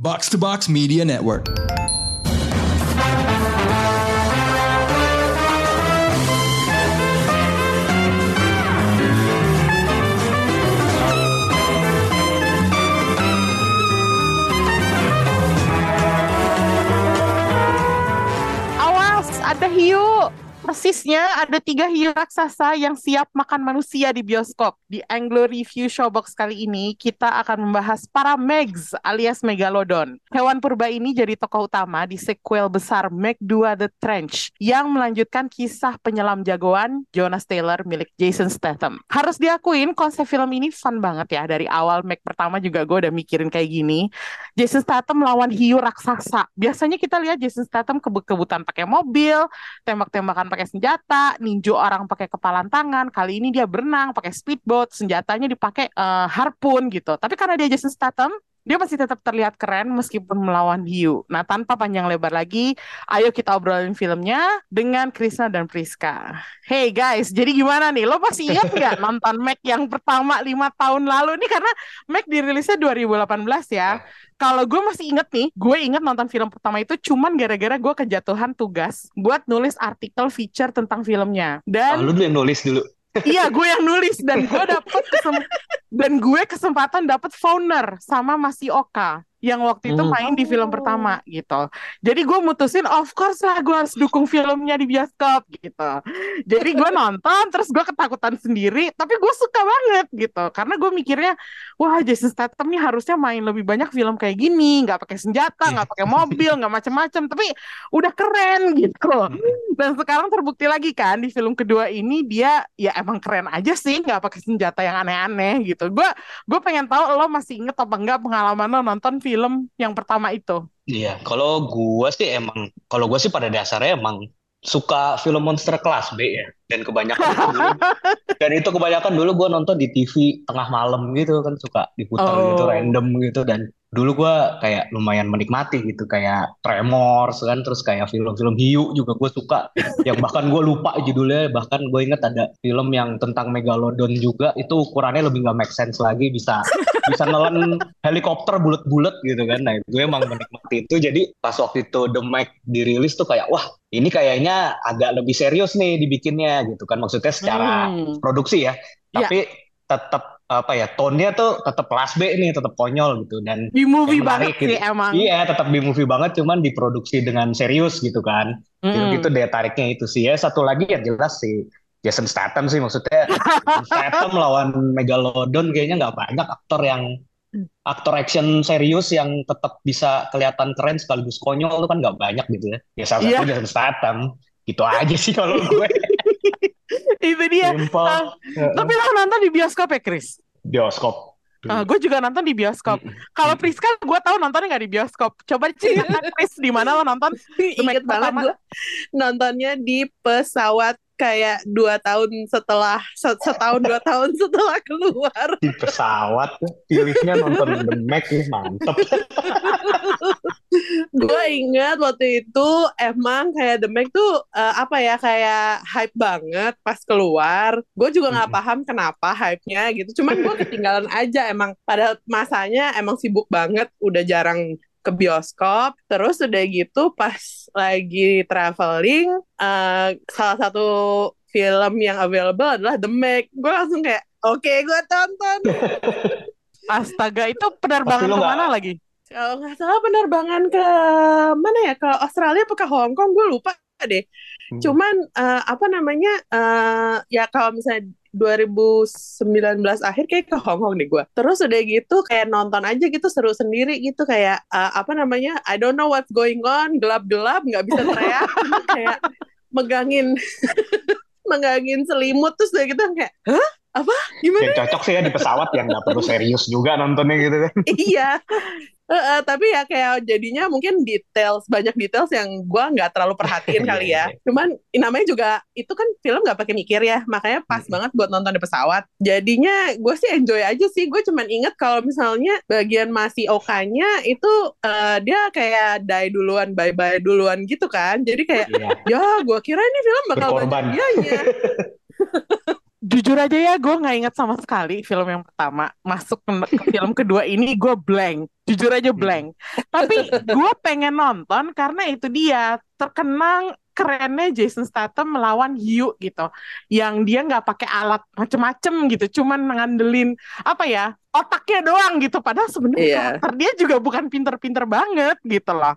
Box to Box Media Network. Awas, ada hiu. Persisnya ada tiga hiu raksasa yang siap makan manusia di bioskop. Di Anglo Review Showbox kali ini, kita akan membahas para Megs alias Megalodon. Hewan purba ini jadi tokoh utama di sequel besar Meg 2 The Trench yang melanjutkan kisah penyelam jagoan Jonas Taylor milik Jason Statham. Harus diakuin konsep film ini fun banget ya. Dari awal Meg pertama juga gue udah mikirin kayak gini. Jason Statham melawan hiu raksasa. Biasanya kita lihat Jason Statham kebut-kebutan pakai mobil, tembak-tembakan pakai senjata, ninju orang pakai kepalan tangan. Kali ini dia berenang pakai speedboat, senjatanya dipakai eh, harpun gitu. Tapi karena dia Jason Statham, dia masih tetap terlihat keren meskipun melawan hiu. Nah, tanpa panjang lebar lagi, ayo kita obrolin filmnya dengan Krisna dan Priska. Hey guys, jadi gimana nih? Lo masih ingat nggak nonton Mac yang pertama lima tahun lalu? Ini karena Mac dirilisnya 2018 ya. Kalau gue masih inget nih, gue inget nonton film pertama itu cuman gara-gara gue kejatuhan tugas buat nulis artikel feature tentang filmnya. Oh, Dan lu dulu yang nulis dulu. Iya, gue yang nulis dan gue dapet kesem- dan gue kesempatan dapet founder sama Masi Oka yang waktu itu Hmm. main di film pertama gitu. Jadi gue mutusin, of course lah gue harus dukung filmnya di bioskop gitu. Jadi gue nonton, terus gue ketakutan sendiri, tapi gue suka banget gitu. Karena gue mikirnya, wah Jason Statham nih harusnya main lebih banyak film kayak gini, nggak pakai senjata, nggak pakai mobil, nggak macem-macem, tapi udah keren gitu. Dan sekarang terbukti lagi kan di film kedua ini dia ya emang keren aja sih, nggak pakai senjata yang aneh-aneh gitu. Gue gue pengen tahu lo masih inget apa enggak pengalaman lo nonton film yang pertama itu. Iya, kalau gua sih emang, kalau gua sih pada dasarnya emang suka film monster kelas B ya. Dan kebanyakan dulu, dan itu kebanyakan dulu gua nonton di TV tengah malam gitu kan suka diputar gitu Oh. random gitu. Dan dulu gua kayak lumayan menikmati gitu kayak Tremors kan. Terus kayak film-film hiu juga gue suka. Yang bahkan gue lupa judulnya. Bahkan gue inget ada film yang tentang megalodon juga. Itu ukurannya lebih nggak make sense lagi. Bisa bisa nelen helikopter bulat-bulat gitu kan. Nah gue emang menikmati itu. Jadi pas waktu itu The Meg dirilis tuh kayak wah ini kayaknya agak lebih serius nih dibikinnya gitu kan maksudnya secara Hmm. produksi ya Ya. tapi tetap apa ya tone-nya tuh tetap kelas B nih tetap konyol gitu dan Di movie yang banget menarik sih gitu. emang. Iya, tetap di movie banget, cuman diproduksi dengan serius gitu kan. Mm-mm. Itu daya tariknya itu sih. Ya satu lagi ya jelas sih Jason Statham sih maksudnya. Statham lawan Megalodon kayaknya nggak banyak aktor yang aktor action serius yang tetap bisa kelihatan keren sekaligus konyol itu kan nggak banyak gitu ya. Ya salah Iya. satu Jason Statham. Gitu aja sih kalau gue. Itu dia. Simple. Ah, Tapi lo nonton di bioskop ya, Chris? Bioskop. gue juga nonton di bioskop. Kalau Priska, gue tahu nontonnya nggak di bioskop. Coba ceritakan, Chris, di mana lo nonton? Ingat banget gue nontonnya di pesawat kayak dua tahun setelah set- setahun dua tahun setelah keluar. Di pesawat pilihnya nonton The Meg nih mantep. gue ingat waktu itu emang kayak The Meg tuh eh, apa ya kayak hype banget pas keluar. Gue juga nggak paham kenapa hype-nya gitu. Cuman gue ketinggalan aja emang pada masanya emang sibuk banget, udah jarang ke bioskop. Terus udah gitu pas lagi traveling, eh, salah satu film yang available adalah The Meg. Gue langsung kayak, oke gue tonton. Astaga, itu penerbangan ke mana lagi? Kalau nggak salah penerbangan ke mana ya? Ke Australia apa ke Hong Kong? Gue lupa deh. Hmm. Cuman eh, apa namanya? eh, ya kalau misalnya 2019 akhir kayak ke Hong Kong deh gue. Terus udah gitu kayak nonton aja gitu seru sendiri gitu kayak eh, apa namanya? I don't know what's going on, gelap-gelap, nggak bisa teriak, kayak megangin megangin selimut terus udah gitu kayak, hah? Apa? Gimana? Yang cocok sih ya di pesawat yang nggak perlu serius juga nontonnya gitu kan. iya Eh, eh, tapi ya kayak jadinya mungkin details banyak details yang gua nggak terlalu perhatiin kali Iya, ya cuman namanya juga itu kan film nggak pakai mikir ya makanya pas Mm-mm. banget buat nonton di pesawat jadinya gue sih enjoy aja sih gue cuman inget kalau misalnya bagian masih okanya itu eh, dia kayak die duluan bye bye duluan gitu kan jadi kayak Iya. ya gue kira ini film bakal Berkorban. banyak dianya jujur aja ya gue nggak ingat sama sekali film yang pertama. Masuk ke, ke film kedua ini gue blank. Jujur aja blank. Tapi gue pengen nonton karena itu dia. Terkenang kerennya Jason Statham melawan Hiu gitu. Yang dia nggak pakai alat macem-macem gitu. Cuman ngandelin apa ya otaknya doang gitu. Padahal sebenarnya Iya. karakter dia juga bukan pinter-pinter banget gitu loh.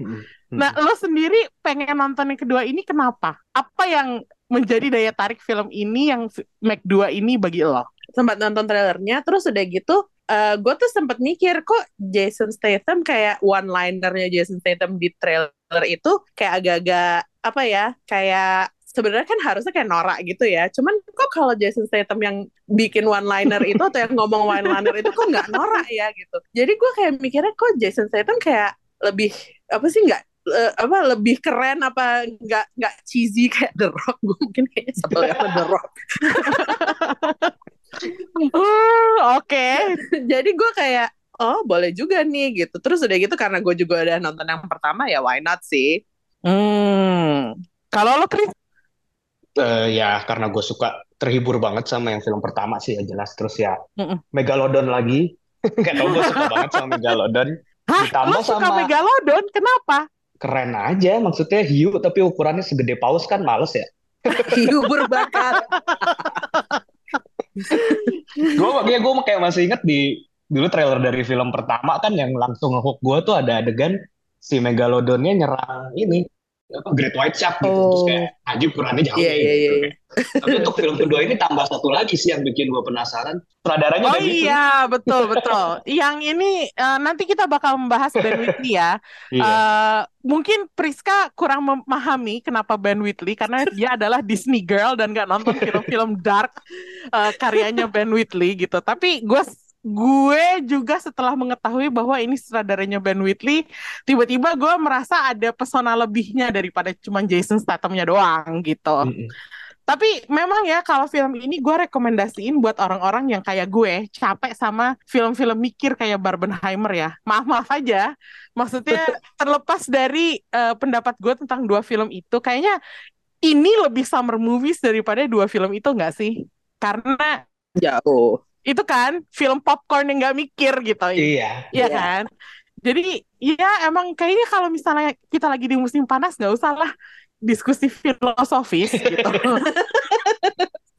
Nah lo sendiri pengen nonton yang kedua ini kenapa? Apa yang menjadi daya tarik film ini yang Mac 2 ini bagi lo? Sempat nonton trailernya terus udah gitu eh gue tuh sempat mikir kok Jason Statham kayak one linernya Jason Statham di trailer itu kayak agak-agak apa ya kayak sebenarnya kan harusnya kayak norak gitu ya. Cuman kok kalau Jason Statham yang bikin one liner itu atau yang ngomong one liner itu kok nggak norak ya gitu. Jadi gue kayak mikirnya kok Jason Statham kayak lebih apa sih nggak eh, apa lebih keren apa nggak nggak cheesy kayak The Rock gue mungkin kayaknya sebel sama The Rock Uh, oke jadi gue kayak oh boleh juga nih gitu terus udah gitu karena gue juga udah nonton yang pertama ya why not sih Hmm. Kalau lo Chris? Eh, ya karena gue suka terhibur banget sama yang film pertama sih ya jelas terus ya Mm-mm. Megalodon lagi nggak tau gue suka banget sama Megalodon Hah, Ditambah lo suka sama- Megalodon? Kenapa? Keren aja maksudnya hiu tapi ukurannya segede paus kan males ya. Hiu berbakat. Gue makanya gue kayak masih inget di dulu trailer dari film pertama kan yang langsung ngehook gue tuh ada adegan si Megalodonnya nyerang ini apa Great White Shark gitu terus Oh. kayak aja ukurannya jauh Iya, ya, iya, gitu. iya. Tapi untuk film kedua ini tambah satu lagi sih yang bikin gue penasaran. Sutradaranya Oh iya, betul betul. Yang ini eh, nanti kita bakal membahas Ben Whitley ya. Iya. Eh, mungkin Priska kurang memahami kenapa Ben Whitley karena dia adalah Disney girl dan gak nonton film-film dark eh, karyanya Ben Whitley gitu. Tapi gue gue juga setelah mengetahui bahwa ini sutradaranya Ben Whitley, tiba-tiba gue merasa ada pesona lebihnya daripada cuma Jason Statham-nya doang gitu. Mm-mm. Tapi memang ya kalau film ini gue rekomendasiin buat orang-orang yang kayak gue capek sama film-film mikir kayak Barbenheimer ya. Maaf-maaf aja. Maksudnya terlepas dari eh, pendapat gue tentang dua film itu, kayaknya ini lebih summer movies daripada dua film itu nggak sih? Karena jauh itu kan film popcorn yang nggak mikir gitu. Iya. Iya Iya. kan? Jadi ya emang kayaknya kalau misalnya kita lagi di musim panas nggak usah lah diskusi filosofis gitu.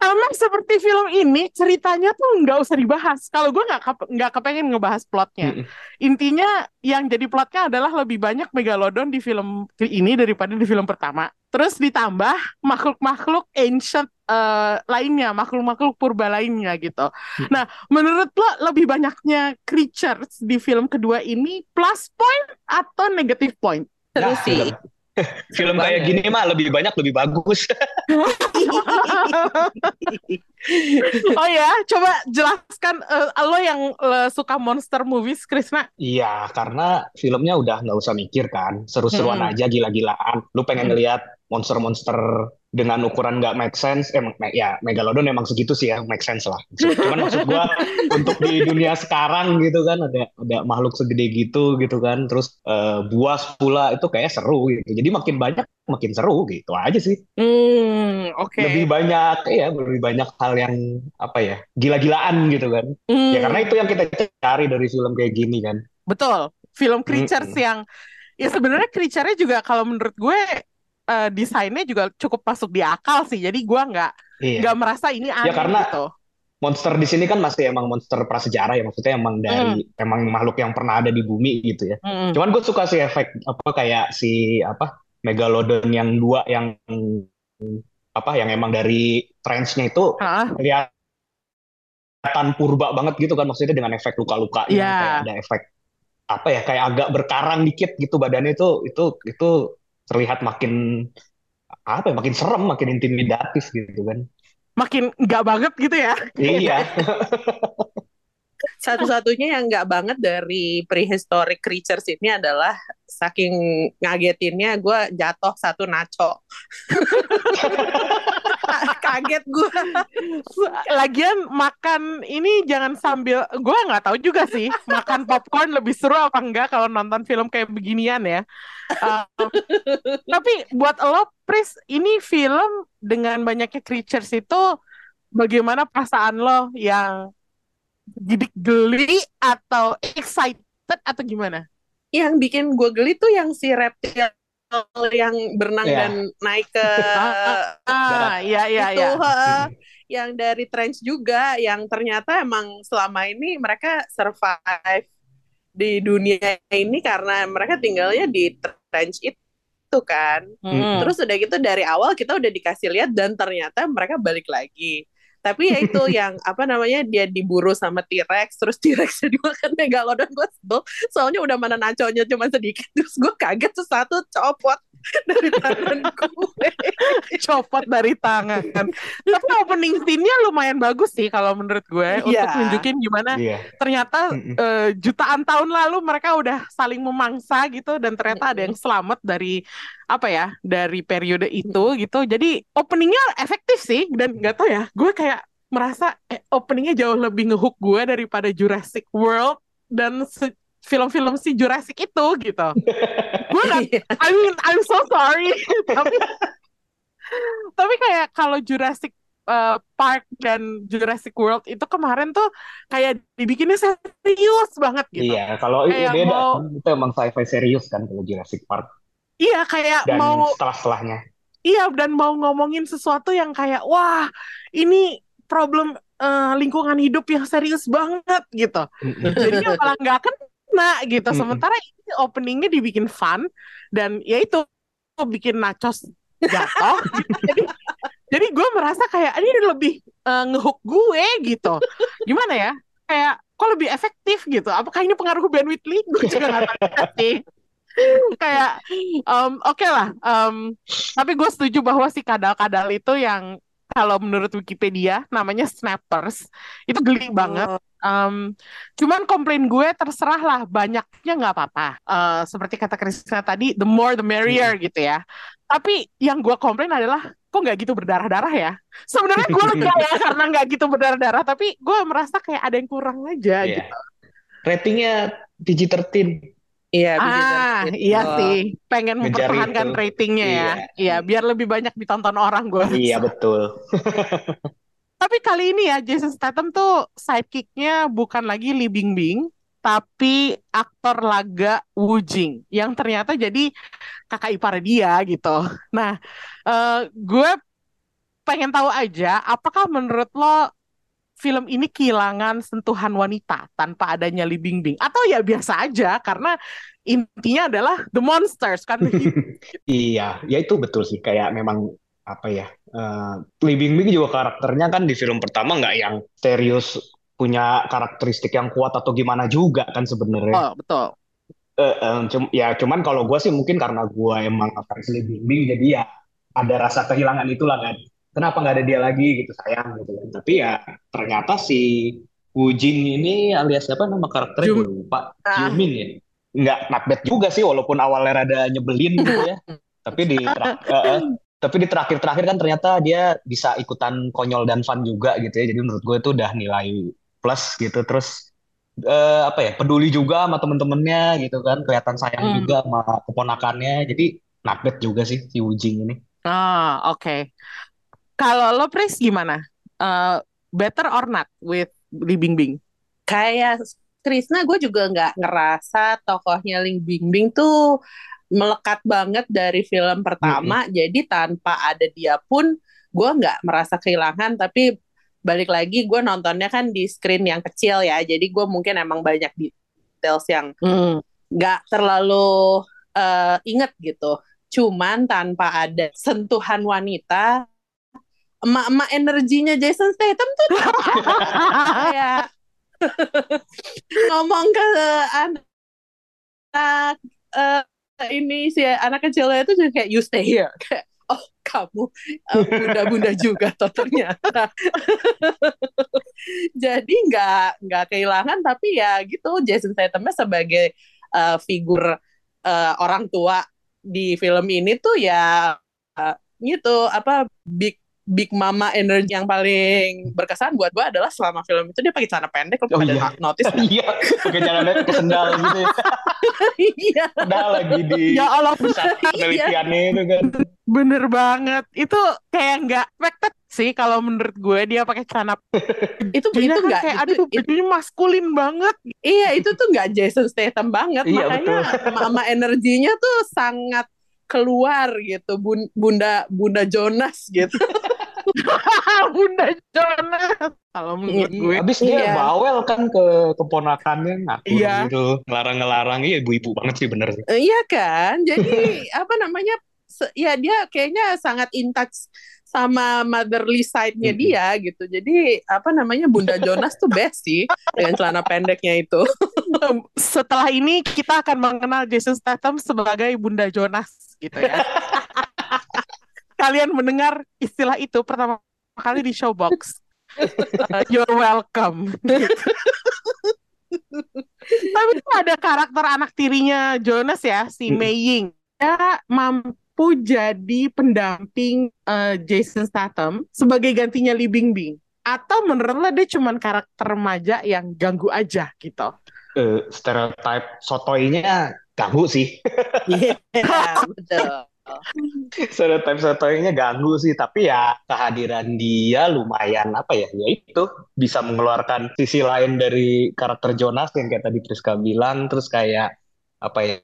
Sama seperti film ini ceritanya tuh nggak usah dibahas. Kalau gue nggak kep- nggak kepengen ngebahas plotnya. Intinya yang jadi plotnya adalah lebih banyak megalodon di film ini daripada di film pertama. Terus ditambah makhluk-makhluk ancient eh, lainnya, makhluk-makhluk purba lainnya gitu. Nah, menurut lo lebih banyaknya creatures di film kedua ini plus point atau negative point? seru Nah, sih film. Film kayak gini mah lebih banyak lebih bagus. oh ya, coba jelaskan eh, lo yang eh, suka monster movies, Krisna. Iya, karena filmnya udah nggak usah mikir kan, seru-seruan Mm-mm. aja gila-gilaan. Lu pengen Mm. ngeliat monster-monster dengan ukuran nggak make sense, eh me- ya Megalodon emang segitu sih ya, make sense lah. Cuman maksud gua untuk di dunia sekarang gitu kan ada ada makhluk segede gitu gitu kan, terus eh, buas pula itu kayak seru gitu. Jadi makin banyak makin seru gitu aja sih. Hmm, oke. Lebih banyak ya, lebih banyak hal yang apa ya, gila-gilaan gitu kan. Hmm, Ya karena itu yang kita cari dari film kayak gini kan. betul. Film creatures Mm-mm. yang ya sebenarnya creature-nya juga kalau menurut gue eh, desainnya juga cukup masuk di akal sih. Jadi gue nggak Iya. nggak merasa ini aneh karena- gitu. monster di sini kan masih emang monster prasejarah ya maksudnya emang dari emang makhluk yang pernah ada di bumi gitu ya. Mm-mm. Cuman gue suka sih efek apa kayak si apa megalodon yang dua yang apa yang emang dari trenchnya itu Ah, kelihatan purba banget gitu kan maksudnya dengan efek luka-luka Iya. kayak ada efek apa ya kayak agak berkarang dikit gitu badannya itu itu itu terlihat makin apa ya makin serem makin intimidatif gitu kan. makin nggak banget gitu ya. Iya. satu-satunya yang nggak banget dari prehistoric creatures ini adalah saking ngagetinnya gue jatuh satu nacho kaget gue Lagian makan ini jangan sambil gue nggak tahu juga sih makan popcorn lebih seru apa enggak kalau nonton film kayak beginian ya. Um, tapi buat lo, Pris, ini film dengan banyaknya creatures itu bagaimana perasaan lo yang jadi geli atau excited atau gimana? Yang bikin gue geli tuh yang si reptil yang berenang Iya. dan naik ke Ah, iya iya itu heeh. yang dari trench juga yang ternyata emang selama ini mereka survive di dunia ini karena mereka tinggalnya di trench itu kan. Mm-mm. Terus udah gitu dari awal kita udah dikasih lihat dan ternyata mereka balik lagi. Tapi ya itu yang apa namanya dia diburu sama T-Rex terus T-Rexnya dimakan megalodon gue sebel soalnya udah mana naconya cuma sedikit terus gue kaget tuh satu copot dari tangan gue. copot dari tangan. Tapi opening scene-nya lumayan bagus sih kalau menurut gue untuk Iya. nunjukin gimana Iya. ternyata eh, jutaan tahun lalu mereka udah saling memangsa gitu dan ternyata ada yang selamat dari apa ya dari periode itu gitu. Jadi openingnya efektif sih dan nggak tahu ya, gue kayak merasa eh, openingnya jauh lebih ngehook gue daripada Jurassic World dan se- film-film si Jurassic itu gitu. gue nggak Iya. I mean, I'm so sorry. tapi tapi kayak kalau Jurassic uh, Park dan Jurassic World itu kemarin tuh kayak dibikinnya serius banget gitu. Iya, kalau itu Kayak beda mau- kan itu emang sci-fi serius kan kalau Jurassic Park Iya, kayak dan mau setelah-setelahnya. iya dan mau ngomongin sesuatu yang kayak wah, ini problem uh, lingkungan hidup yang serius banget gitu. Jadinya malah nggak kena gitu. Sementara ini openingnya dibikin fun dan ya itu bikin nachos jatuh. jadi jadi gue merasa kayak ini lebih eh, ngehook gue gitu. Gimana ya? Kayak kok lebih efektif gitu. Apakah ini pengaruh Ben Whitley? Gue juga nggak tahu sih. kayak em, oke lah. em, tapi gue setuju bahwa si kadal-kadal itu yang kalau menurut Wikipedia namanya snappers itu geli banget. Em, cuman komplain gue terserah lah banyaknya nggak apa-apa. Eh, seperti kata Krisna tadi, the more the merrier gitu ya. Tapi yang gue komplain adalah kok nggak gitu berdarah-darah ya. Sebenarnya gue lega ya karena nggak gitu berdarah-darah, tapi gue merasa kayak ada yang kurang aja Iya. gitu. Ratingnya PG-13. Iya, Ah, PG-13. iya Oh. sih, pengen Ngejar mempertahankan itu. ratingnya ya. Iya. Iya, biar lebih banyak ditonton orang gue. Iya, betul. Tapi kali ini ya Jason Statham tuh sidekicknya bukan lagi Lee Bingbing, tapi aktor laga Wu Jing yang ternyata jadi kakak ipar dia gitu. Nah, eh, gue pengen tahu aja, apakah menurut lo film ini kehilangan sentuhan wanita tanpa adanya Lee Bingbing? Atau ya biasa aja karena intinya adalah the monsters kan? Iya, ya itu betul sih. Kayak memang apa ya? eh Lee Bingbing juga karakternya kan di film pertama nggak yang serius punya karakteristik yang kuat atau gimana juga kan sebenarnya. Oh, betul. Eh, eh, cum- ya cuman kalau gue sih mungkin karena gue emang fans Lee Bingbing jadi ya ada rasa kehilangan itulah kan. Kenapa nggak ada dia lagi gitu sayang gitu kan. Tapi ya ternyata si Wu Jing ini alias siapa nama karakternya Jum- gue lupa. Ah. Jumin ya. Nggak not bad juga sih walaupun awalnya rada nyebelin gitu ya. Tapi di tapi di terakhir-terakhir kan ternyata dia bisa ikutan konyol dan fun juga gitu ya. Jadi menurut gue itu udah nilai plus gitu. Terus eh, apa ya peduli juga sama temen-temennya gitu kan. Kelihatan sayang Hmm. juga sama keponakannya. Jadi not bad juga sih si Wujing ini. Ah, oke. Kalau lo Pris gimana? Eh, better or not with Lee Bingbing? kayak Krisna gue juga nggak ngerasa tokohnya Ling Bingbing tuh melekat banget dari film pertama jadi tanpa ada dia pun gue nggak merasa kehilangan tapi balik lagi gue nontonnya kan di screen yang kecil ya jadi gue mungkin emang banyak details yang Hmm. nggak terlalu eh, inget gitu cuman tanpa ada sentuhan wanita emak-emak energinya Jason Statham tuh. Kayak ngomong ke anak eh, ini si anak kecilnya itu juga kayak you stay here. Kayak oh kamu eh, bunda-bunda juga toh ternyata. Jadi nggak nggak kehilangan tapi ya gitu Jason Stathamnya sebagai eh, figur eh, orang tua di film ini tuh ya eh, gitu apa big big mama energy yang paling berkesan buat gue adalah selama film itu dia pakai celana pendek lo Oh, pada iya. notice nggak? Iya, pakai jalan ke sendal gitu ya. iya Udah lagi di Ya Allah, pusat penelitiannya itu kan. bener banget. Itu kayak nggak expected sih kalau menurut gue dia pakai celana itu itu kan nggak kayak itu, aduh itu- bajunya maskulin banget iya itu tuh nggak Jason Statham banget Iya, makanya mama energinya tuh sangat keluar gitu Bun- bunda bunda Jonas gitu Bunda Jonas kalau menurut gue Habis dia Iya. bawel kan ke keponakannya ngatur Iya. gitu, ngelarang-ngelarang. Iya ibu-ibu banget sih bener sih. Iya kan jadi apa namanya ya dia kayaknya sangat in touch sama motherly side-nya dia gitu jadi apa namanya bunda Jonas tuh best sih dengan celana pendeknya itu setelah ini kita akan mengenal Jason Statham sebagai Bunda Jonas gitu ya. Kalian mendengar istilah itu pertama kali di Showbox. Uh, you're welcome. Tapi itu ada karakter anak tirinya Jonas ya, si. Mei Ying. Dia mampu jadi pendamping uh, Jason Statham sebagai gantinya Lee Bingbing. Atau menurut lo dia cuman karakter remaja yang ganggu aja gitu. Eh, stereotype sotoinya ganggu sih. Iya, betul. stereotype sotoinya ganggu sih. Tapi ya kehadiran dia lumayan apa ya? Ya itu bisa mengeluarkan sisi lain dari karakter Jonas yang kayak tadi Priska bilang. Terus kayak apa ya?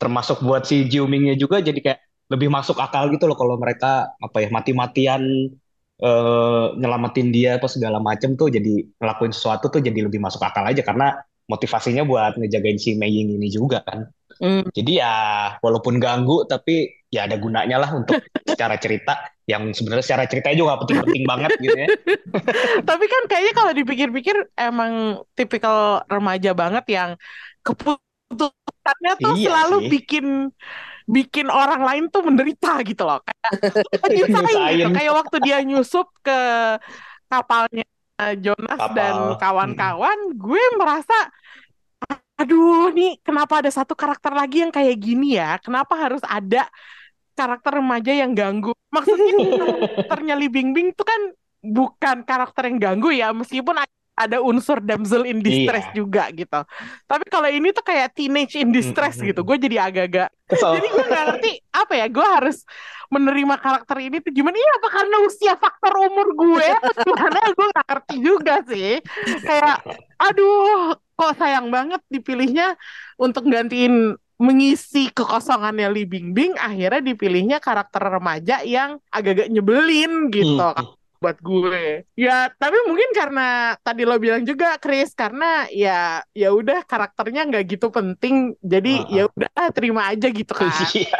Termasuk buat si Jiumingnya juga jadi kayak lebih masuk akal gitu loh kalau mereka apa ya mati-matian eh, nyelamatin dia apa segala macem tuh jadi ngelakuin sesuatu tuh jadi lebih masuk akal aja karena motivasinya buat ngejagain si Mei Ying ini juga kan. Hmm. Jadi ya walaupun ganggu tapi ya ada gunanya lah untuk secara cerita yang sebenarnya secara ceritanya juga penting-penting banget gitu ya. Tapi kan kayaknya kalau dipikir-pikir emang tipikal remaja banget yang keputusannya tuh Iya selalu sih. bikin bikin orang lain tuh menderita gitu loh. Kayak nyusahin gitu. Kayak waktu dia nyusup ke kapalnya eh, Jonas Kapal. dan kawan-kawan, gue merasa aduh nih kenapa ada satu karakter lagi yang kayak gini ya? Kenapa harus ada karakter remaja yang ganggu? Maksudnya karakternya Li Bingbing tuh kan bukan karakter yang ganggu ya, meskipun ada unsur damsel in distress Iya. juga gitu. Tapi kalau ini tuh kayak teenage in distress Mm-mm. gitu, gue jadi agak-agak. Jadi gue nggak ngerti apa ya, gue harus menerima karakter ini tuh gimana? Iya apa karena usia faktor umur gue? Gimana gue nggak ngerti juga sih. Kayak, aduh, kok sayang banget dipilihnya untuk gantiin mengisi kekosongannya Li Bingbing akhirnya dipilihnya karakter remaja yang agak-agak nyebelin gitu Hmm. Buat gue. Ya, tapi mungkin karena tadi lo bilang juga Chris karena ya ya udah karakternya nggak gitu penting. Jadi Uh-uh. ya udah terima aja gitu kan. Iya,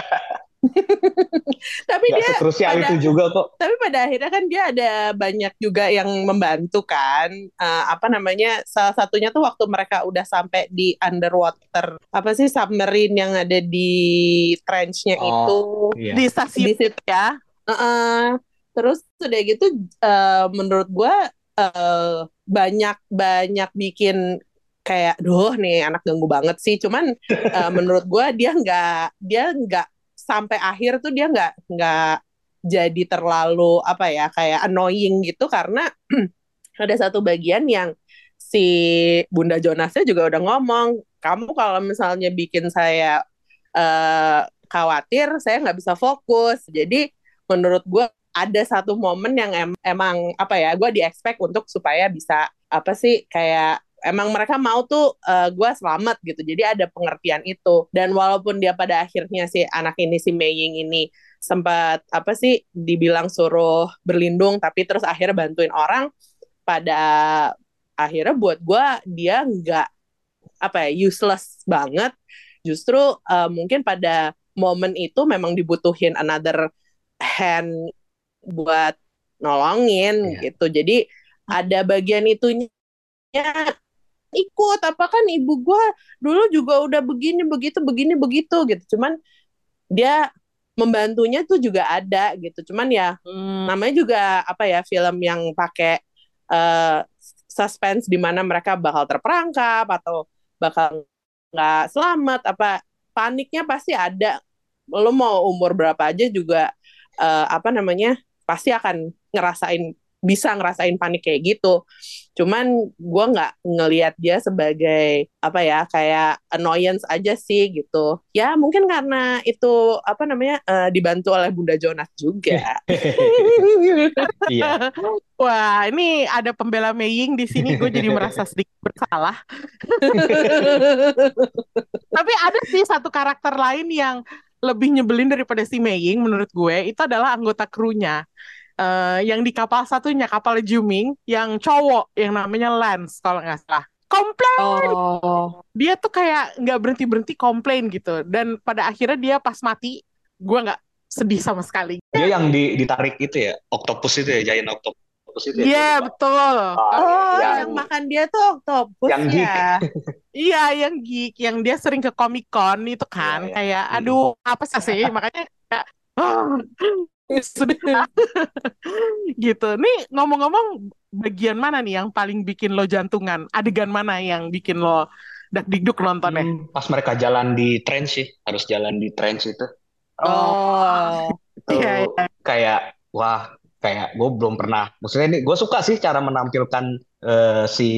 Tapi nggak dia sekrusial pada- itu juga kok. tapi pada akhirnya kan dia ada banyak juga yang membantu kan Eh, apa namanya salah satunya tuh waktu mereka udah sampai di underwater apa sih submarine yang ada di trenchnya Oh, itu Iya. Di stasiun di situ ya. Terus udah gitu eh, menurut gua eh, banyak banyak bikin kayak duh nih anak ganggu banget sih. Cuman eh, menurut gua dia nggak dia nggak sampai akhir tuh dia nggak nggak jadi terlalu apa ya kayak annoying gitu karena ada satu bagian yang si Bunda Jonasnya juga udah ngomong kamu kalau misalnya bikin saya eh, khawatir saya nggak bisa fokus. Jadi menurut gue ada satu momen yang em- emang apa ya gue di expect untuk supaya bisa apa sih kayak emang mereka mau tuh gue selamat gitu. Jadi ada pengertian itu. Dan walaupun dia pada akhirnya si anak ini si Mei Ying ini sempat apa sih dibilang suruh berlindung tapi terus akhirnya bantuin orang pada akhirnya buat gue dia nggak apa ya useless banget. Justru eh, mungkin pada momen itu memang dibutuhin another hand buat nolongin Iya. gitu. Jadi ada bagian itunya ikut. Apa kan ibu gua dulu juga udah begini begitu begini begitu gitu. Cuman dia membantunya tuh juga ada gitu. Cuman ya Hmm. namanya juga apa ya film yang pakai eh, suspense di mana mereka bakal terperangkap atau bakal nggak selamat apa paniknya pasti ada. Lo mau umur berapa aja juga eh, apa namanya pasti akan ngerasain bisa ngerasain panik kayak gitu Cuman gue nggak ngelihat dia sebagai apa ya kayak annoyance aja sih gitu. Ya mungkin karena itu apa namanya eh, dibantu oleh Bunda Jonas juga. Iya. Wah, ini ada pembela Meying di sini. Gue jadi merasa sedikit bersalah. Tapi ada sih satu karakter lain yang lebih nyebelin daripada si Meying menurut gue. Itu adalah anggota krunya. Eh, yang di kapal satunya, kapal Juming, yang cowok, yang namanya Lance kalau nggak salah. Komplain! oh, Dia tuh kayak nggak berhenti-berhenti komplain gitu. Dan pada akhirnya dia pas mati, gue nggak sedih sama sekali. Dia yang di, ditarik itu ya, octopus itu ya, giant octopus itu ya. Iya, betul. oh yang- yang makan dia tuh oktopus Yang geek. ya. Iya, yang geek, yang dia sering ke Comic Con itu kan, Iya, iya. kayak Mm. aduh apa sih sih, makanya kayak sudah gitu. Nih ngomong-ngomong, bagian mana nih yang paling bikin lo jantungan? Adegan mana yang bikin lo dak-dikduk nontonnya? Hmm, pas mereka jalan di trench sih, harus jalan di trench itu. Oh, Itu Iya, iya. kayak wah, kayak gue belum pernah. Maksudnya ini gue suka sih cara menampilkan eh, si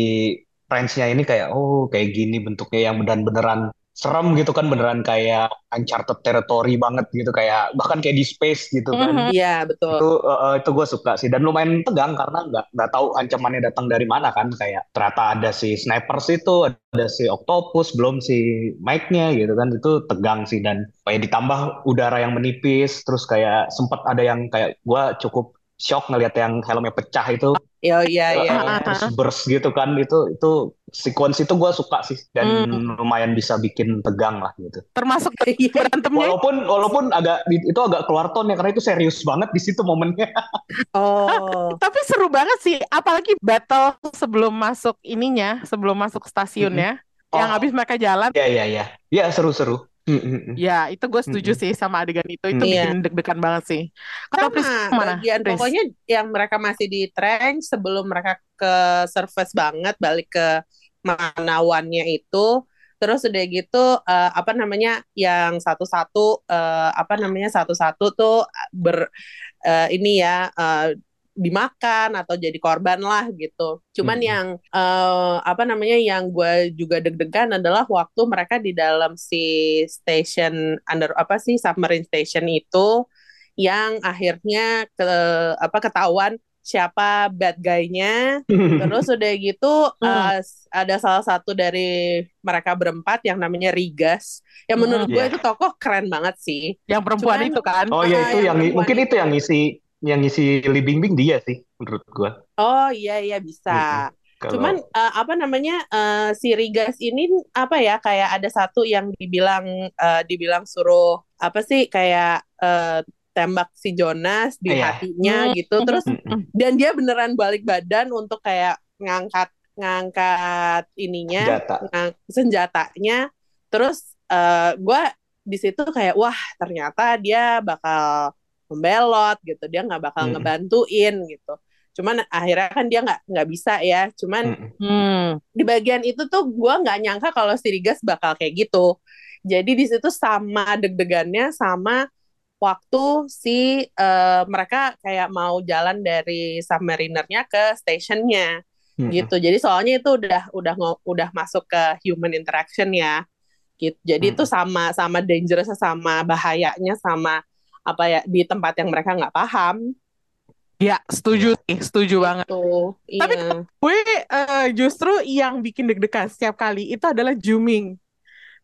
trenchnya ini kayak oh kayak gini bentuknya yang beneran-beneran serem gitu kan beneran kayak uncharted territory banget gitu kayak bahkan kayak di space gitu kan. Mhm. iya betul. itu eh, itu gue suka sih dan lumayan tegang karena nggak nggak tahu ancamannya datang dari mana kan kayak ternyata ada si snipers itu ada si octopus belum si Mike-nya gitu kan itu tegang sih dan kayak ditambah udara yang menipis terus kayak sempat ada yang kayak gue cukup shock ngelihat yang helmnya pecah itu Iya iya iya. terus burst gitu kan itu itu sequence itu gue suka sih dan Hmm. lumayan bisa bikin tegang lah gitu Termasuk Iya. berantemnya walaupun walaupun agak itu agak keluar tone ya karena itu serius banget di situ momennya Oh, Tapi seru banget sih, apalagi battle sebelum masuk ininya, sebelum masuk stasiunnya, yang Oh. habis mereka jalan. Ya ya ya. Ya seru-seru. Hmm, hmm, hmm. Ya, itu gue setuju Mm-mm. sih sama adegan itu. Itu Mm. bikin deg-degan banget sih. Kalau Pris mana? bagian Pris? pokoknya yang mereka masih di trench sebelum mereka ke surface banget balik ke manawannya itu terus udah gitu eh, apa namanya yang satu-satu eh, apa namanya satu-satu tuh ber eh, ini ya eh, dimakan atau jadi korban lah gitu. Cuman Hmm. yang eh, apa namanya yang gue juga deg-degan adalah waktu mereka di dalam si station under apa sih submarine station itu yang akhirnya ke apa ketahuan siapa bad guy-nya terus udah gitu Hmm. eh, ada salah satu dari mereka berempat yang namanya Rigas yang menurut Hmm. gue Iya. itu tokoh keren banget sih Yang perempuan Cuman- itu kan? Oh ya Ah, itu yang yang mungkin itu. itu yang ngisi yang ngisi Li Bingbing dia sih menurut gua. oh iya iya bisa Kalau Cuman eh, apa namanya eh, si Rigas ini apa ya kayak ada satu yang dibilang eh, dibilang suruh apa sih kayak eh, tembak si Jonas di Iya. hatinya Hmm. gitu terus dan dia beneran balik badan untuk kayak ngangkat ngangkat ininya senjata. ngang- senjatanya terus eh gue di situ kayak wah ternyata dia bakal membelot gitu dia nggak bakal Mm-mm. ngebantuin gitu cuman akhirnya kan dia nggak nggak bisa ya cuman. Hmm. di bagian itu tuh gue nggak nyangka kalau si Rigas bakal kayak gitu jadi di situ sama deg-degannya sama waktu si eh, mereka kayak mau jalan dari submarinernya ke stationnya Mm-mm. gitu. Jadi soalnya itu udah udah udah masuk ke human interaction ya. Gitu. Jadi Hmm. itu sama sama dangerous sama bahayanya sama apa ya di tempat yang mereka nggak paham. Ya, setuju sih, setuju banget. Tuh, Tapi iya. Gue eh, justru yang bikin deg-degan setiap kali itu adalah Juming.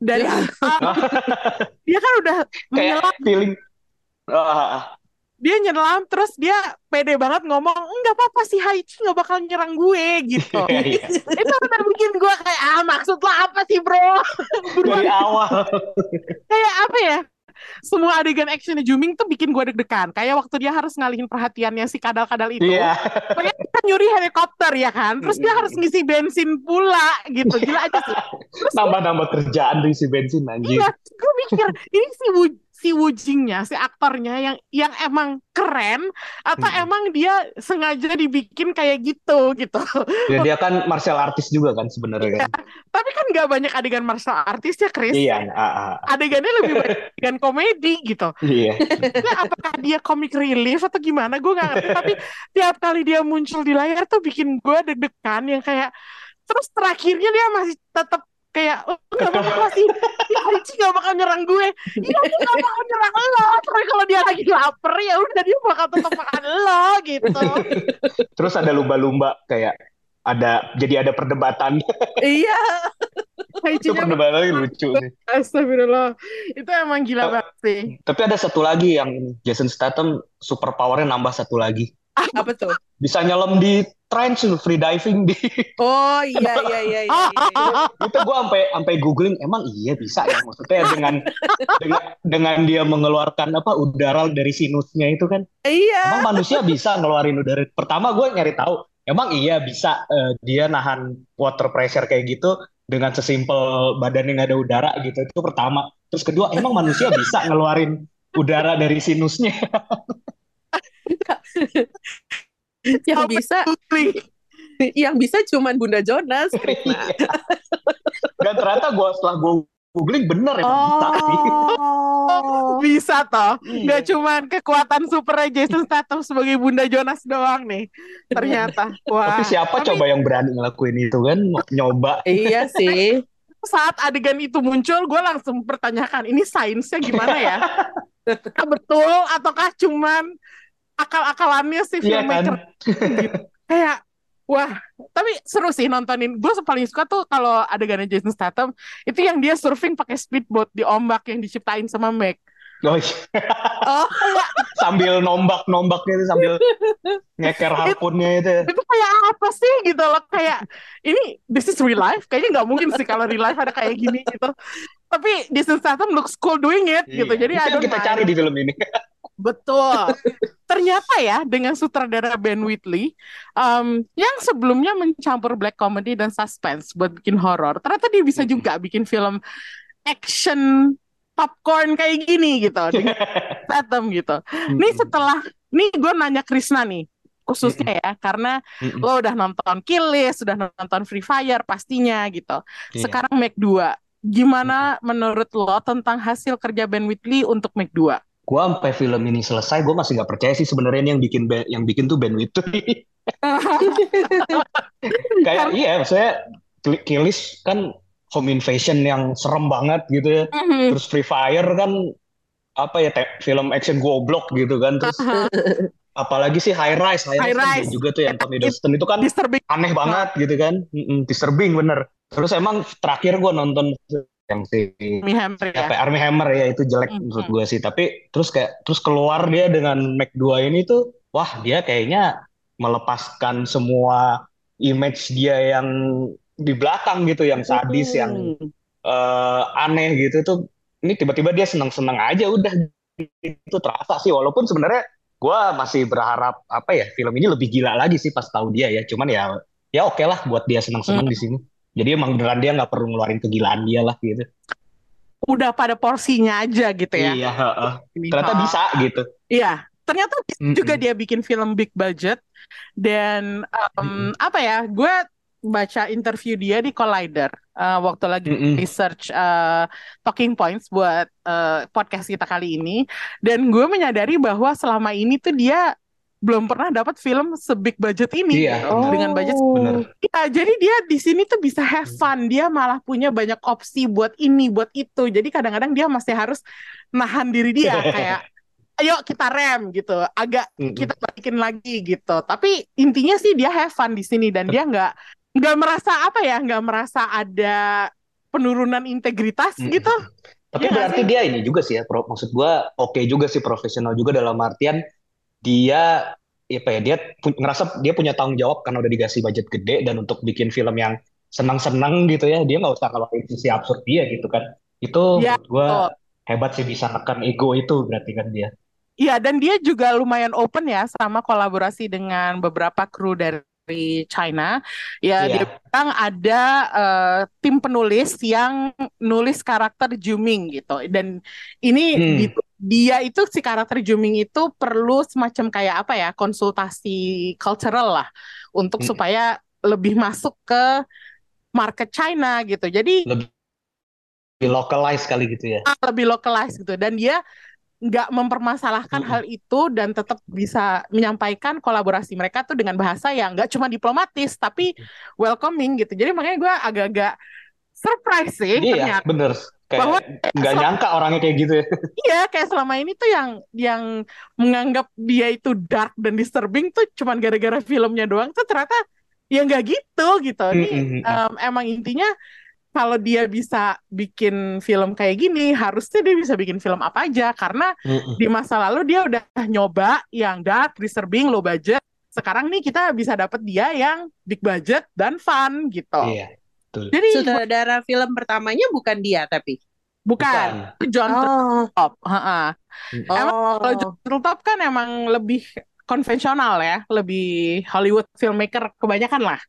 Dari Ya. awal, dia kan udah menyelam, feeling ah, dia nyelam terus dia pede banget ngomong enggak apa-apa si Haichi nggak bakal nyerang gue gitu. Iya, iya. itu udah bikin gue kayak ah maksud lo apa sih bro? Dari awal. kayak apa ya? Semua adegan actionnya Juming tuh bikin gue deg-degan. Kayak waktu dia harus ngalihin perhatiannya si kadal-kadal itu. Pokoknya dia kan nyuri helikopter ya kan. Terus dia harus ngisi bensin pula gitu. Gila aja sih. Nambah-nambah kerjaan diisi bensin anjir. Iya, gue mikir ini si, Wu- si Wujingnya, si aktornya yang yang emang keren atau Hmm. emang dia sengaja dibikin kayak gitu gitu. Ya, dia kan martial artist juga kan sebenarnya kan. Tapi kan nggak banyak adegan martial artis ya, Chris. Iya, ah, ah, Adegannya lebih banyak adegan komedi gitu. iya. Ya, apakah dia comic relief atau gimana? Gue nggak ngerti. Tapi tiap kali dia muncul di layar tuh bikin gue deg-degan yang kayak terus terakhirnya dia masih tetap kayak oh, nggak apa-apa sih ya gak bakal nyerang gue ya dia gak bakal nyerang lo tapi kalau dia lagi lapar ya udah dia bakal tetap makan lo gitu Terus ada lumba-lumba kayak ada jadi ada perdebatan. Iya. Itu perdebatan lucu nih. astagfirullah itu emang gila banget sih Tapi ada satu lagi yang Jason Statham super powernya nambah satu lagi. Apa tuh? Bisa nyelam di trench free diving di Oh iya iya iya iya. iya, iya. itu gue sampai sampai googling emang iya bisa ya maksudnya dengan dengan dengan dia mengeluarkan apa udara dari sinusnya itu kan Iya. emang manusia bisa ngeluarin udara pertama gue nyari tahu emang iya bisa eh, dia nahan water pressure kayak gitu dengan sesimpel badannya nggak ada udara gitu itu pertama terus kedua emang manusia bisa ngeluarin udara dari sinusnya Yang bisa yang bisa cuman Bunda Jonas. Krishna. dan ternyata gue setelah gue googling bener bisa sih Oh. bisa toh Iya. Gak cuman kekuatan supernya Jason Statham sebagai Bunda Jonas doang nih ternyata wah tapi siapa Tapi- coba yang berani ngelakuin itu kan nyoba Iya sih. saat adegan itu muncul gue langsung pertanyakan ini sainsnya gimana ya betul ataukah cuman akal-akalannya si Iya kan? filmmaker gitu. kayak wah tapi seru sih nontonin gue paling suka tuh kalau adegannya Jason Statham itu yang dia surfing pakai speedboat di ombak yang diciptain sama Meg Oh, iya. Oh, sambil nombak-nombaknya itu sambil ngeker harpunnya itu. itu kayak apa sih gitu loh kayak ini this is real life kayaknya nggak mungkin sih kalau real life ada kayak gini gitu tapi Jason Statham looks cool doing it gitu jadi Iya. Itu I yang don't kita mind. cari di film ini. Betul. Ternyata ya dengan sutradara Ben Whitley um, yang sebelumnya mencampur black comedy dan suspense buat bikin horor, ternyata dia bisa juga bikin film action popcorn kayak gini gitu dengan Statham gitu. Nih setelah nih gue nanya Krisna nih khususnya ya karena lo udah nonton Kill List, udah nonton Free Fire pastinya gitu. Iya. Sekarang Make 2. Gimana menurut lo tentang hasil kerja Ben Whitley untuk Make 2? Gua sampai film ini selesai, gue masih nggak percaya sih sebenarnya yang bikin yang bikin tuh Ben Whitley. Kayak iya, maksudnya List kan home invasion yang serem banget gitu ya. Mhm. Terus Free Fire kan apa ya film action goblok gitu kan. Terus apalagi sih High Rise, High, High Rise, kan Rise. juga tuh yang Tom Hiddleston itu kan disturbing aneh banget gitu kan. Mm-mm, disturbing bener. Terus emang terakhir gue nonton yang si Armie Hammer ya. apa Armie Hammer ya itu jelek Mhm. menurut gue sih. Tapi terus kayak terus keluar dia dengan Mac 2 ini tuh, wah dia kayaknya melepaskan semua image dia yang di belakang gitu, yang sadis, yang Hmm. eh, aneh gitu tuh. Ini tiba-tiba dia senang-senang aja udah itu terasa sih. Walaupun sebenarnya gue masih berharap apa ya film ini lebih gila lagi sih pas tahu dia ya. Cuman ya ya oke lah buat dia senang-senang di sini. Jadi emang beneran dia nggak perlu ngeluarin kegilaan dia lah gitu. Udah pada porsinya aja gitu ya. Iya, heeh. Ini. Ternyata bisa gitu. Iya, ternyata bisa Mm-mm. juga dia bikin film big budget dan um, apa ya? Gue baca interview dia di Collider uh, waktu lagi Mm-mm. research uh, talking points buat uh, podcast kita kali ini dan gue menyadari bahwa selama ini tuh dia belum pernah dapat film sebig budget ini Iya, gitu, dengan budget Bener. Ya, jadi dia di sini tuh bisa have fun. Dia malah punya banyak opsi buat ini, buat itu. Jadi kadang-kadang dia masih harus nahan diri dia kayak ayo kita rem gitu. Agak Mm-mm. kita balikin lagi gitu. Tapi intinya sih dia have fun di sini dan dia nggak nggak merasa apa ya, nggak merasa ada penurunan integritas Mm-mm. gitu. Tapi Iya nggak berarti sih? dia ini juga sih ya, Pro. Maksud gua oke juga sih profesional juga dalam artian dia apa ya dia pu- ngerasa dia punya tanggung jawab karena udah dikasih budget gede dan untuk bikin film yang senang-senang gitu ya dia nggak usah ngeluarin sisi absurd dia gitu kan itu Ya, gua betul. hebat sih bisa nekan ego itu berarti kan dia Iya, dan dia juga lumayan open ya sama kolaborasi dengan beberapa kru dari China. Ya, Iya. dia bilang ada eh, tim penulis yang nulis karakter Juming gitu. Dan ini Hmm. Dia itu si karakter Juming itu perlu semacam kayak apa ya konsultasi cultural lah untuk Hmm. supaya lebih masuk ke market China gitu. Jadi Lebih localized kali gitu ya. lebih localized gitu dan dia nggak mempermasalahkan Mm-mm. hal itu dan tetap bisa menyampaikan kolaborasi mereka tuh dengan bahasa yang nggak cuma diplomatis tapi welcoming gitu. Jadi makanya gue agak-agak surprise sih Iya, ternyata bener. Kayak bahwa nggak nyangka orangnya kayak gitu ya. Iya, kayak selama ini tuh yang yang menganggap dia itu dark dan disturbing tuh cuman gara-gara filmnya doang tuh ternyata ya nggak gitu gitu. Ini em, emang intinya kalau dia bisa bikin film kayak gini, harusnya dia bisa bikin film apa aja karena Mm-mm. di masa lalu dia udah nyoba yang dark, disturbing, low budget. Sekarang nih kita bisa dapet dia yang big budget dan fun gitu. Iya, betul. Jadi Sutradara film pertamanya bukan dia tapi. bukan, itu John Oh. Top. Ha-ha. Emang kalau Oh. John Top kan emang lebih konvensional ya, lebih Hollywood filmmaker kebanyakan lah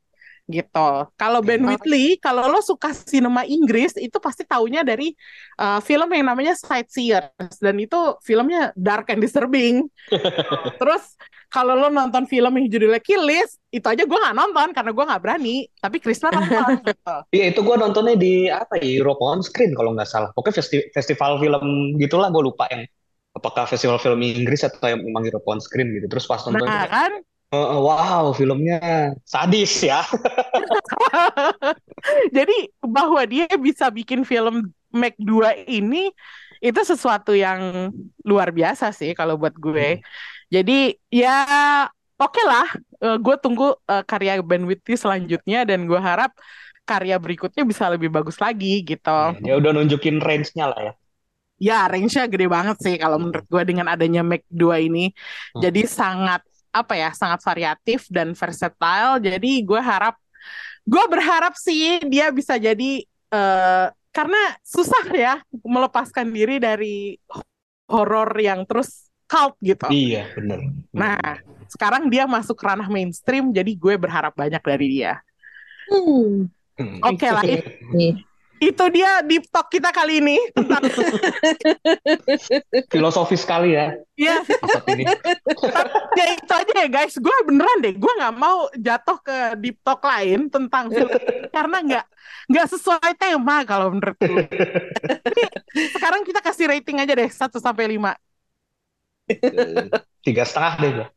gitu. Kalau Ben. Whitley, kalau lo suka sinema Inggris itu pasti taunya dari uh, film yang namanya Sightseers dan itu filmnya dark and disturbing. Terus kalau lo nonton film yang judulnya Kill List, itu aja gue nggak nonton karena gue nggak berani. Tapi Krisna nonton. gitu. Iya itu gue nontonnya di apa ya Europe on Screen kalau nggak salah. Pokoknya festi- festival film gitulah gue lupa yang apakah festival film Inggris atau yang memang Europe on Screen gitu. Terus pas nonton Nah kan, "Eh, wow filmnya sadis ya. Jadi bahwa dia bisa bikin film Mac 2 ini itu sesuatu yang luar biasa sih kalau buat gue. Jadi ya oke lah, Eh, gue tunggu eh, karya Ben Whitley selanjutnya dan gue harap karya berikutnya bisa lebih bagus lagi gitu. Dia udah nunjukin range-nya lah ya. Ya, range-nya gede banget sih kalau menurut gue dengan adanya Mac 2 ini. Hmm. Jadi sangat apa ya, sangat variatif dan versatile. Jadi gue harap, gue berharap sih dia bisa jadi eh karena susah ya melepaskan diri dari horor yang terus cult gitu. Iya bener. Nah, sekarang dia masuk ranah mainstream, jadi gue berharap banyak dari dia. Hmm. Hmm. Oke lah, it- Nih. Itu dia deep talk kita kali ini. Tentang Filosofis sekali ya. Ya ini. ya itu aja ya guys. Gue beneran deh gue nggak mau jatuh ke deep talk lain tentang karena nggak nggak sesuai tema kalau menurut gue sekarang kita kasih rating aja deh 1 sampai 5 Tiga setengah deh gue.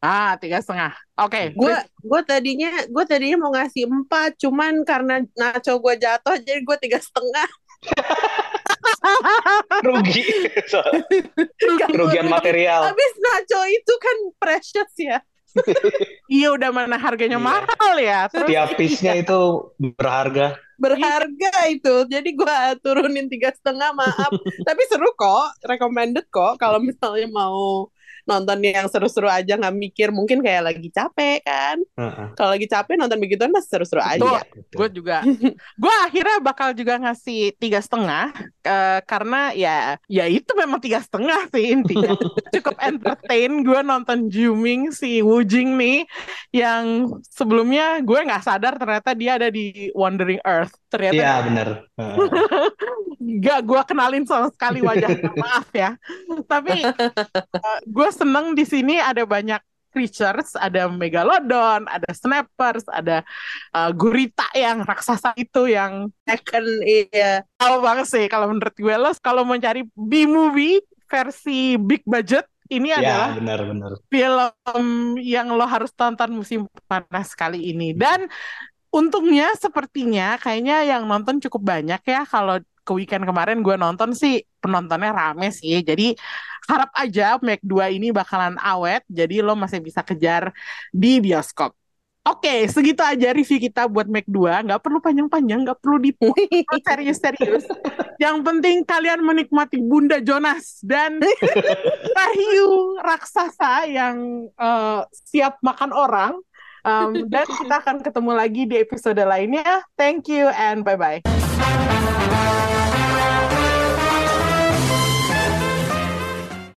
Ah tiga setengah oke Gue gue tadinya gue tadinya mau ngasih empat, cuman karena nacho gue jatuh jadi gue tiga setengah. Rugi. Kerugian material. Habis nacho itu kan precious ya. iya udah mana harganya Iya. mahal ya terus Tiap piece-nya itu berharga. berharga itu jadi gua turunin tiga setengah maaf tapi seru kok recommended kok kalau misalnya mau nonton yang seru-seru aja nggak mikir. Mungkin kayak lagi capek kan? Heeh. kalau lagi capek nonton begituan masih seru-seru aja. Gue juga gue akhirnya bakal juga ngasih tiga setengah eh, karena ya ya itu memang tiga setengah sih intinya. Cukup entertain gue nonton Juming si Wu Jing nih yang sebelumnya gue nggak sadar ternyata dia ada di Wandering Earth. Ternyata Iya bener. Gak gue kenalin sama sekali wajahnya. Maaf ya. Tapi gue seneng di sini ada banyak creatures ada megalodon ada snappers ada uh, gurita yang raksasa itu yang Second iya. Tahu banget sih kalau menurut gue. Lo kalau mau cari B-movie versi big budget ini Ya adalah bener bener. film yang lo harus tonton musim panas kali ini. Dan untungnya sepertinya kayaknya yang nonton cukup banyak ya kalau ke weekend kemarin gue nonton sih penontonnya rame sih jadi harap aja Mac 2 ini bakalan awet jadi lo masih bisa kejar di bioskop Oke, segitu aja review kita buat Mac 2. Nggak perlu panjang-panjang, nggak perlu di serius-serius. Yang penting kalian menikmati Bunda Jonas dan Rahiu raksasa yang eh, siap makan orang. Um, dan kita akan ketemu lagi di episode lainnya. Thank you and bye-bye.